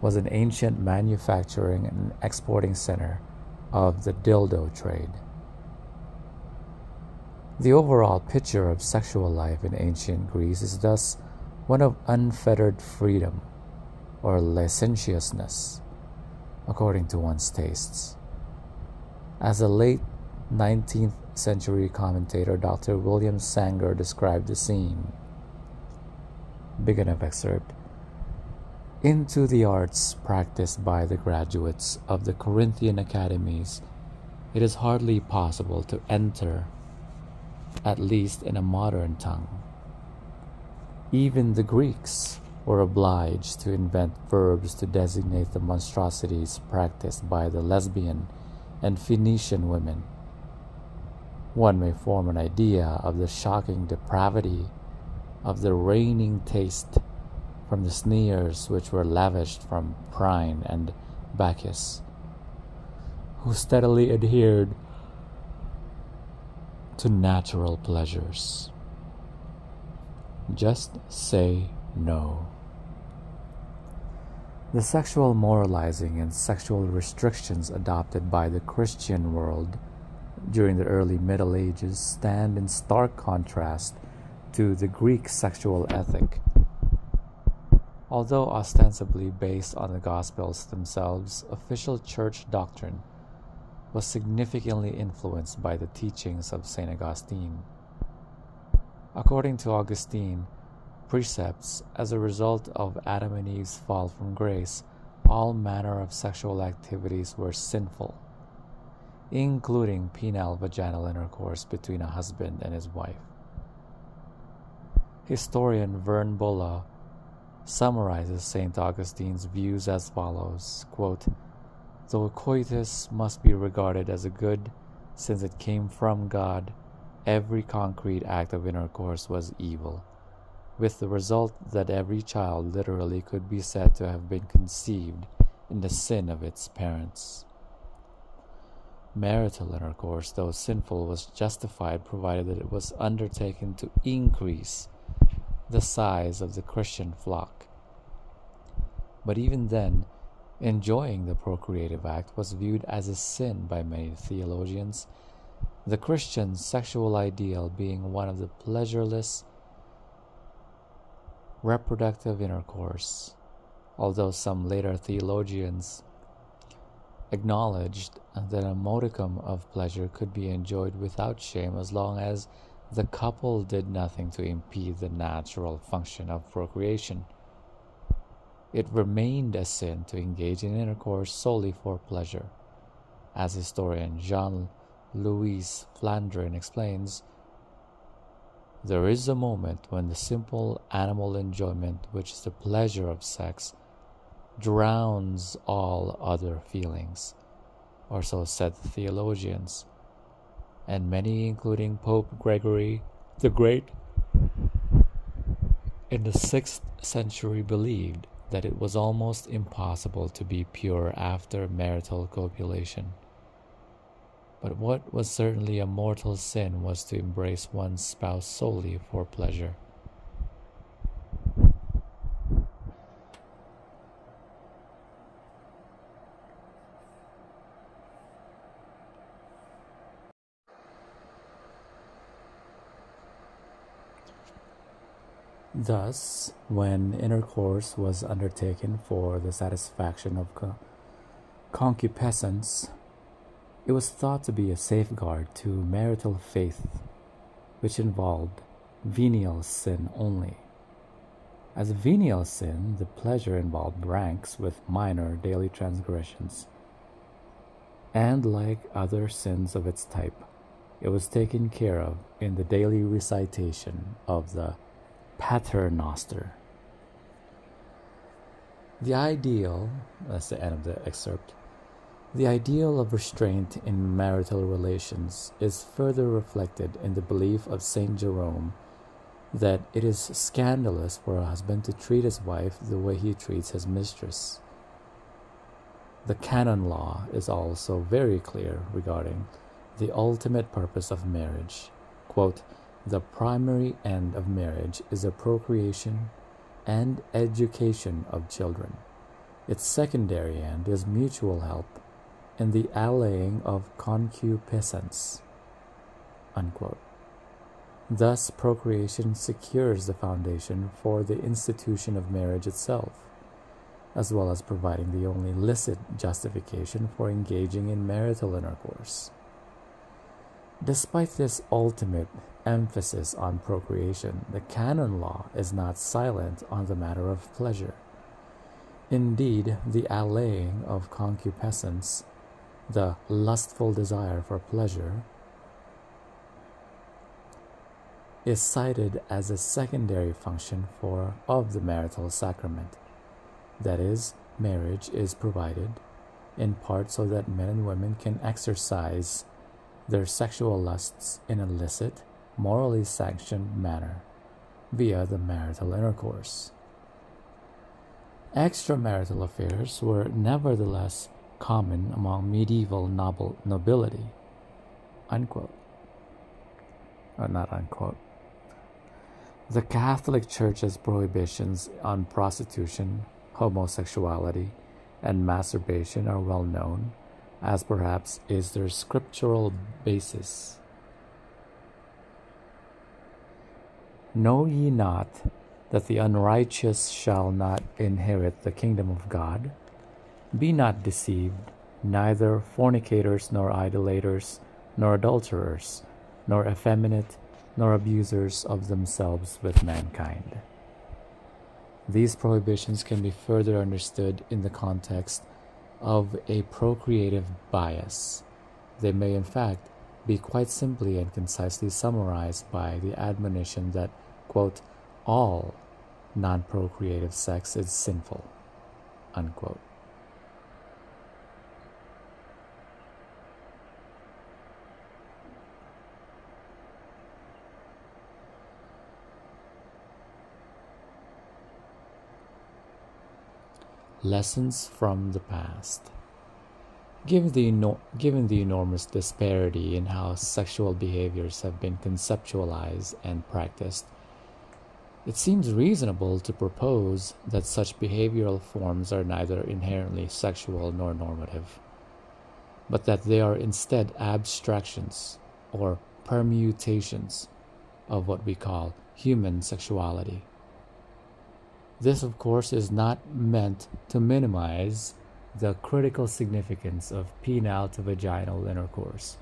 was an ancient manufacturing and exporting center of the dildo trade. The overall picture of sexual life in ancient Greece is thus one of unfettered freedom or licentiousness, according to one's tastes. As a late 19th century commentator Dr. William Sanger described the scene, begin of excerpt, into the arts practiced by the graduates of the Corinthian academies, it is hardly possible to enter, at least in a modern tongue. Even the Greeks were obliged to invent verbs to designate the monstrosities practiced by the lesbian and Phoenician women. One may form an idea of the shocking depravity of the reigning taste from the sneers which were lavished from Phryne and Bacchis, who steadily adhered to natural pleasures. Just say no. The sexual moralizing and sexual restrictions adopted by the Christian world during the early Middle Ages stand in stark contrast to the Greek sexual ethic. Although ostensibly based on the Gospels themselves, official church doctrine was significantly influenced by the teachings of St. Augustine. According to Augustine, precepts as a result of Adam and Eve's fall from grace, all manner of sexual activities were sinful, including penile vaginal intercourse between a husband and his wife. Historian Vern Bullough summarizes St. Augustine's views as follows quote, Though coitus must be regarded as a good, since it came from God, every concrete act of intercourse was evil, with the result that every child literally could be said to have been conceived in the sin of its parents. Marital intercourse, though sinful, was justified provided that it was undertaken to increase the size of the Christian flock. But even then, enjoying the procreative act was viewed as a sin by many theologians the Christian sexual ideal being one of the pleasureless reproductive intercourse, although some later theologians acknowledged that a modicum of pleasure could be enjoyed without shame as long as the couple did nothing to impede the natural function of procreation. It remained a sin to engage in intercourse solely for pleasure, as historian Jean Louis Flandrin explains, there is a moment when the simple animal enjoyment, which is the pleasure of sex, drowns all other feelings, or so said the theologians, and many, including Pope Gregory the Great, in the sixth century believed that it was almost impossible to be pure after marital copulation. But what was certainly a mortal sin was to embrace one's spouse solely for pleasure. Thus, when intercourse was undertaken for the satisfaction of concupiscence, it was thought to be a safeguard to marital faith, which involved venial sin only. As a venial sin, the pleasure involved ranks with minor daily transgressions, and like other sins of its type, it was taken care of in the daily recitation of the Paternoster. The ideal, that's the end of the excerpt, The ideal of restraint in marital relations is further reflected in the belief of Saint Jerome that it is scandalous for a husband to treat his wife the way he treats his mistress. The canon law is also very clear regarding the ultimate purpose of marriage. Quote, the primary end of marriage is the procreation and education of children. Its secondary end is mutual help in the allaying of concupiscence. Unquote. Thus, procreation secures the foundation for the institution of marriage itself, as well as providing the only licit justification for engaging in marital intercourse. Despite this ultimate emphasis on procreation, the canon law is not silent on the matter of pleasure. Indeed, the allaying of concupiscence, the lustful desire for pleasure, is cited as a secondary function for of the marital sacrament. That is, marriage is provided in part so that men and women can exercise their sexual lusts in a licit, morally sanctioned manner via the marital intercourse. Extramarital affairs were nevertheless common among medieval noble nobility. Unquote. Or not unquote. The Catholic Church's prohibitions on prostitution, homosexuality, and masturbation are well known, as perhaps is their scriptural basis. Know ye not that the unrighteous shall not inherit the kingdom of God? Be not deceived, neither fornicators, nor idolaters, nor adulterers, nor effeminate, nor abusers of themselves with mankind. These prohibitions can be further understood in the context of a procreative bias. They may, in fact, be quite simply and concisely summarized by the admonition that, quote, all non procreative sex is sinful, unquote. Lessons from the past. Given the, eno- given the enormous disparity in how sexual behaviors have been conceptualized and practiced, it seems reasonable to propose that such behavioral forms are neither inherently sexual nor normative, but that they are instead abstractions or permutations of what we call human sexuality. This, of course, is not meant to minimize the critical significance of penile to vaginal intercourse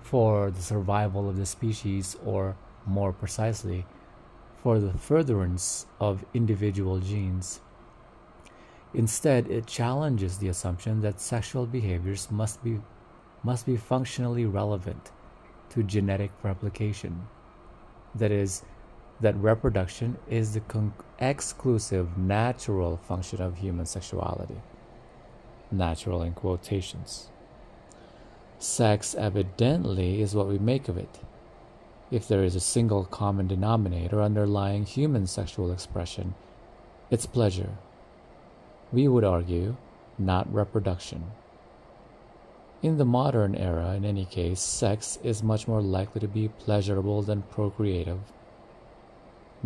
for the survival of the species, or more precisely, for the furtherance of individual genes. Instead, it challenges the assumption that sexual behaviors must be, must be functionally relevant to genetic replication. That is, that reproduction is the con- exclusive natural function of human sexuality. Natural in quotations. Sex evidently is what we make of it. If there is a single common denominator underlying human sexual expression, it's pleasure. We would argue, not reproduction. In the modern era, in any case, sex is much more likely to be pleasurable than procreative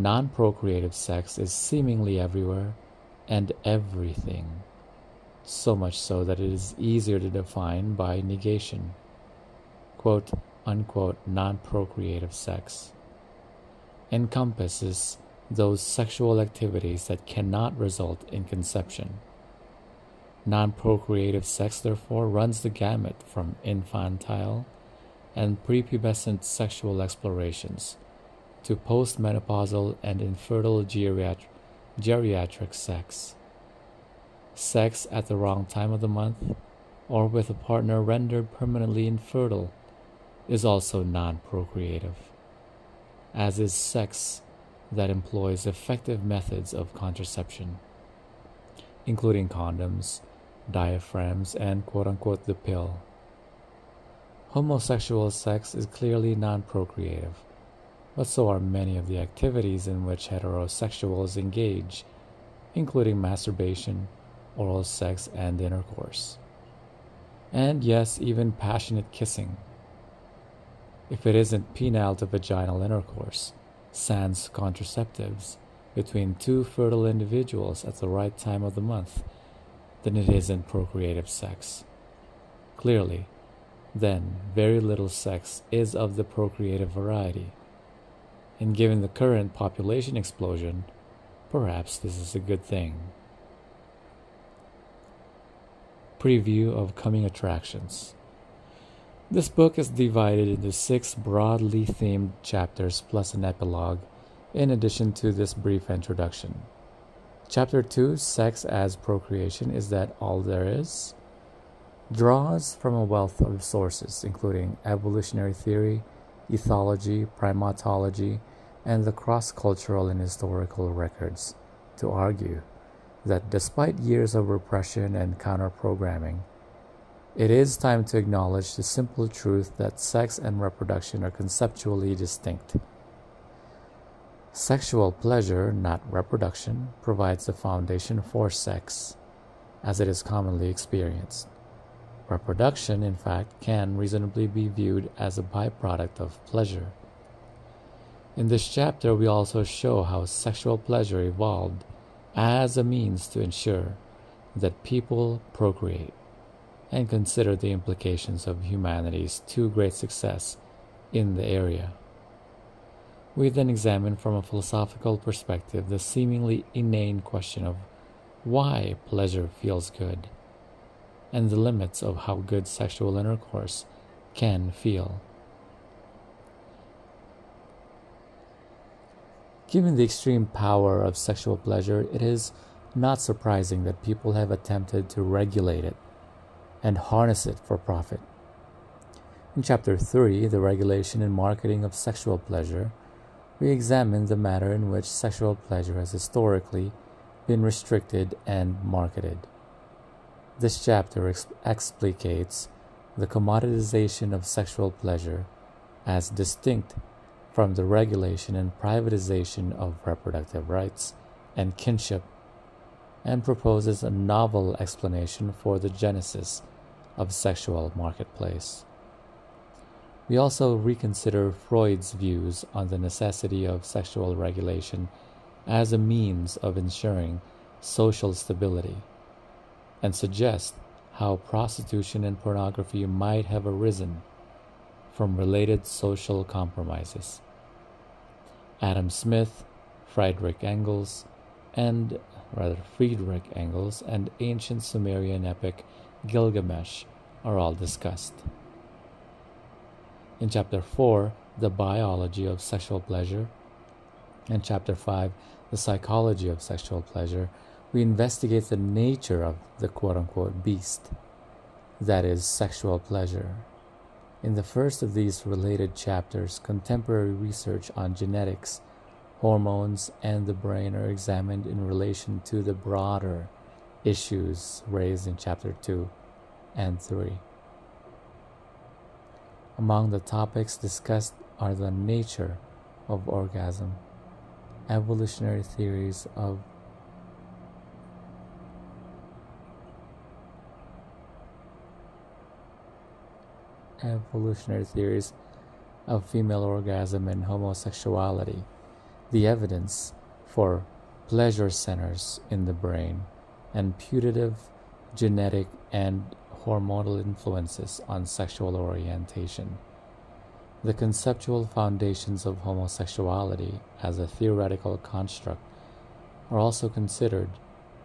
Non procreative sex is seemingly everywhere and everything, so much so that it is easier to define by negation. Quote unquote non procreative sex encompasses those sexual activities that cannot result in conception. Non procreative sex, therefore, runs the gamut from infantile and prepubescent sexual explorations to postmenopausal and infertile geriatric, geriatric sex. Sex at the wrong time of the month or with a partner rendered permanently infertile is also non procreative, as is sex that employs effective methods of contraception, including condoms, diaphragms, and quote unquote the pill. Homosexual sex is clearly non procreative, but so are many of the activities in which heterosexuals engage, including masturbation, oral sex, and intercourse. And yes, even passionate kissing. If it isn't penile to vaginal intercourse, sans contraceptives, between two fertile individuals at the right time of the month, then it isn't procreative sex. Clearly, then very little sex is of the procreative variety. And given the current population explosion, perhaps this is a good thing. Preview of coming attractions. This book is divided into six broadly themed chapters plus an epilogue, in addition to this brief introduction. Chapter 2, Sex as Procreation, is that all there is? Draws from a wealth of sources, including evolutionary theory, ethology, primatology, and the cross cultural and historical records, to argue that despite years of repression and counter programming, it is time to acknowledge the simple truth that sex and reproduction are conceptually distinct. Sexual pleasure, not reproduction, provides the foundation for sex, as it is commonly experienced. Reproduction, in fact, can reasonably be viewed as a byproduct of pleasure. In this chapter, we also show how sexual pleasure evolved as a means to ensure that people procreate and consider the implications of humanity's too great success in the area. We then examine from a philosophical perspective the seemingly inane question of why pleasure feels good and the limits of how good sexual intercourse can feel. Given the extreme power of sexual pleasure, it is not surprising that people have attempted to regulate it and harness it for profit. In Chapter 3, The Regulation and Marketing of Sexual Pleasure, we examine the manner in which sexual pleasure has historically been restricted and marketed. This chapter ex- explicates the commoditization of sexual pleasure as distinct from the regulation and privatization of reproductive rights and kinship and proposes a novel explanation for the genesis of sexual marketplace. We also reconsider Freud's views on the necessity of sexual regulation as a means of ensuring social stability and suggest how prostitution and pornography might have arisen from related social compromises. Adam Smith, Friedrich Engels, and rather Friedrich Engels and ancient Sumerian epic Gilgamesh are all discussed. In chapter 4, the biology of sexual pleasure, and chapter 5, the psychology of sexual pleasure, we investigate the nature of the quote unquote beast, that is, sexual pleasure. In the first of these related chapters, contemporary research on genetics hormones, and the brain are examined in relation to the broader issues raised in chapter 2 and 3. Among the topics discussed are the nature of orgasm, evolutionary theories of evolutionary theories of female orgasm and homosexuality the evidence for pleasure centers in the brain and putative genetic and hormonal influences on sexual orientation. The conceptual foundations of homosexuality as a theoretical construct are also considered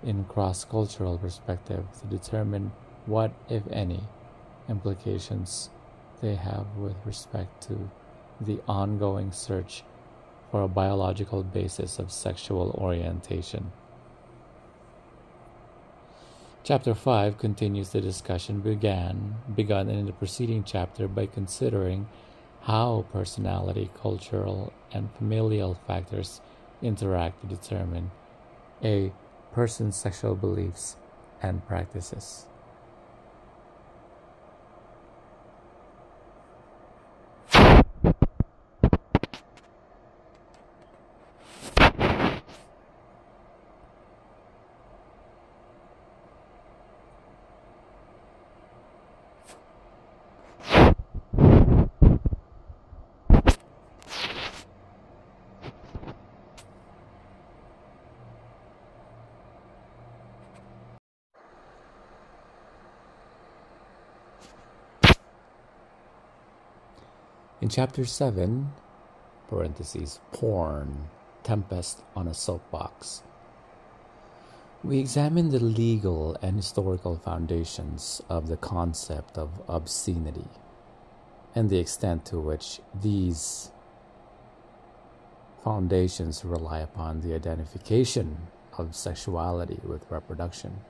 in cross cultural perspective to determine what, if any, implications they have with respect to the ongoing search for a biological basis of sexual orientation. Chapter 5 continues the discussion began begun in the preceding chapter by considering how personality, cultural, and familial factors interact to determine a person's sexual beliefs and practices. Chapter 7, parentheses, porn, Tempest on a Soapbox, we examine the legal and historical foundations of the concept of obscenity and the extent to which these foundations rely upon the identification of sexuality with reproduction.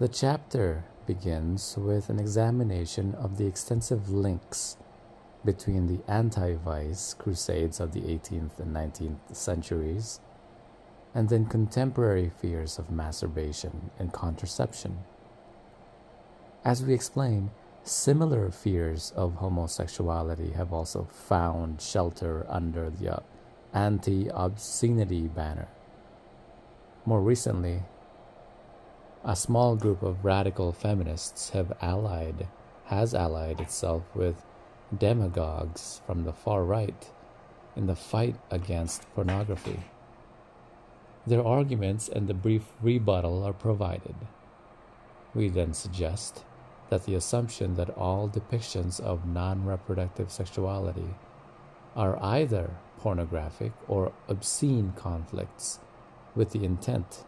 The chapter begins with an examination of the extensive links between the anti vice crusades of the 18th and 19th centuries and then contemporary fears of masturbation and contraception. As we explain, similar fears of homosexuality have also found shelter under the anti obscenity banner. More recently, a small group of radical feminists have allied has allied itself with demagogues from the far right in the fight against pornography. Their arguments and the brief rebuttal are provided. We then suggest that the assumption that all depictions of non reproductive sexuality are either pornographic or obscene conflicts with the intent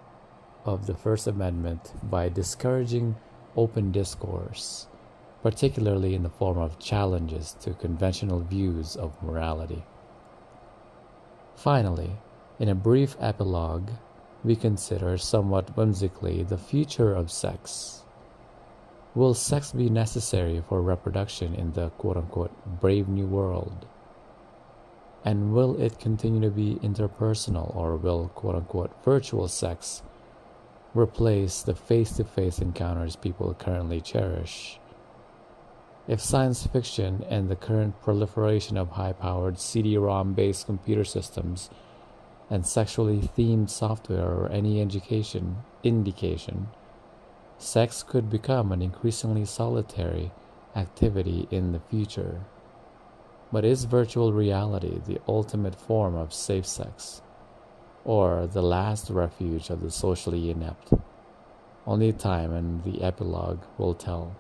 of the First Amendment by discouraging open discourse, particularly in the form of challenges to conventional views of morality. Finally, in a brief epilogue, we consider somewhat whimsically the future of sex. Will sex be necessary for reproduction in the quote unquote brave new world? And will it continue to be interpersonal or will quote unquote virtual sex replace the face to face encounters people currently cherish? If science fiction and the current proliferation of high powered CD ROM based computer systems and sexually themed software or any education indication, sex could become an increasingly solitary activity in the future. But is virtual reality the ultimate form of safe sex, or the last refuge of the socially inept? Only time and the epilogue will tell.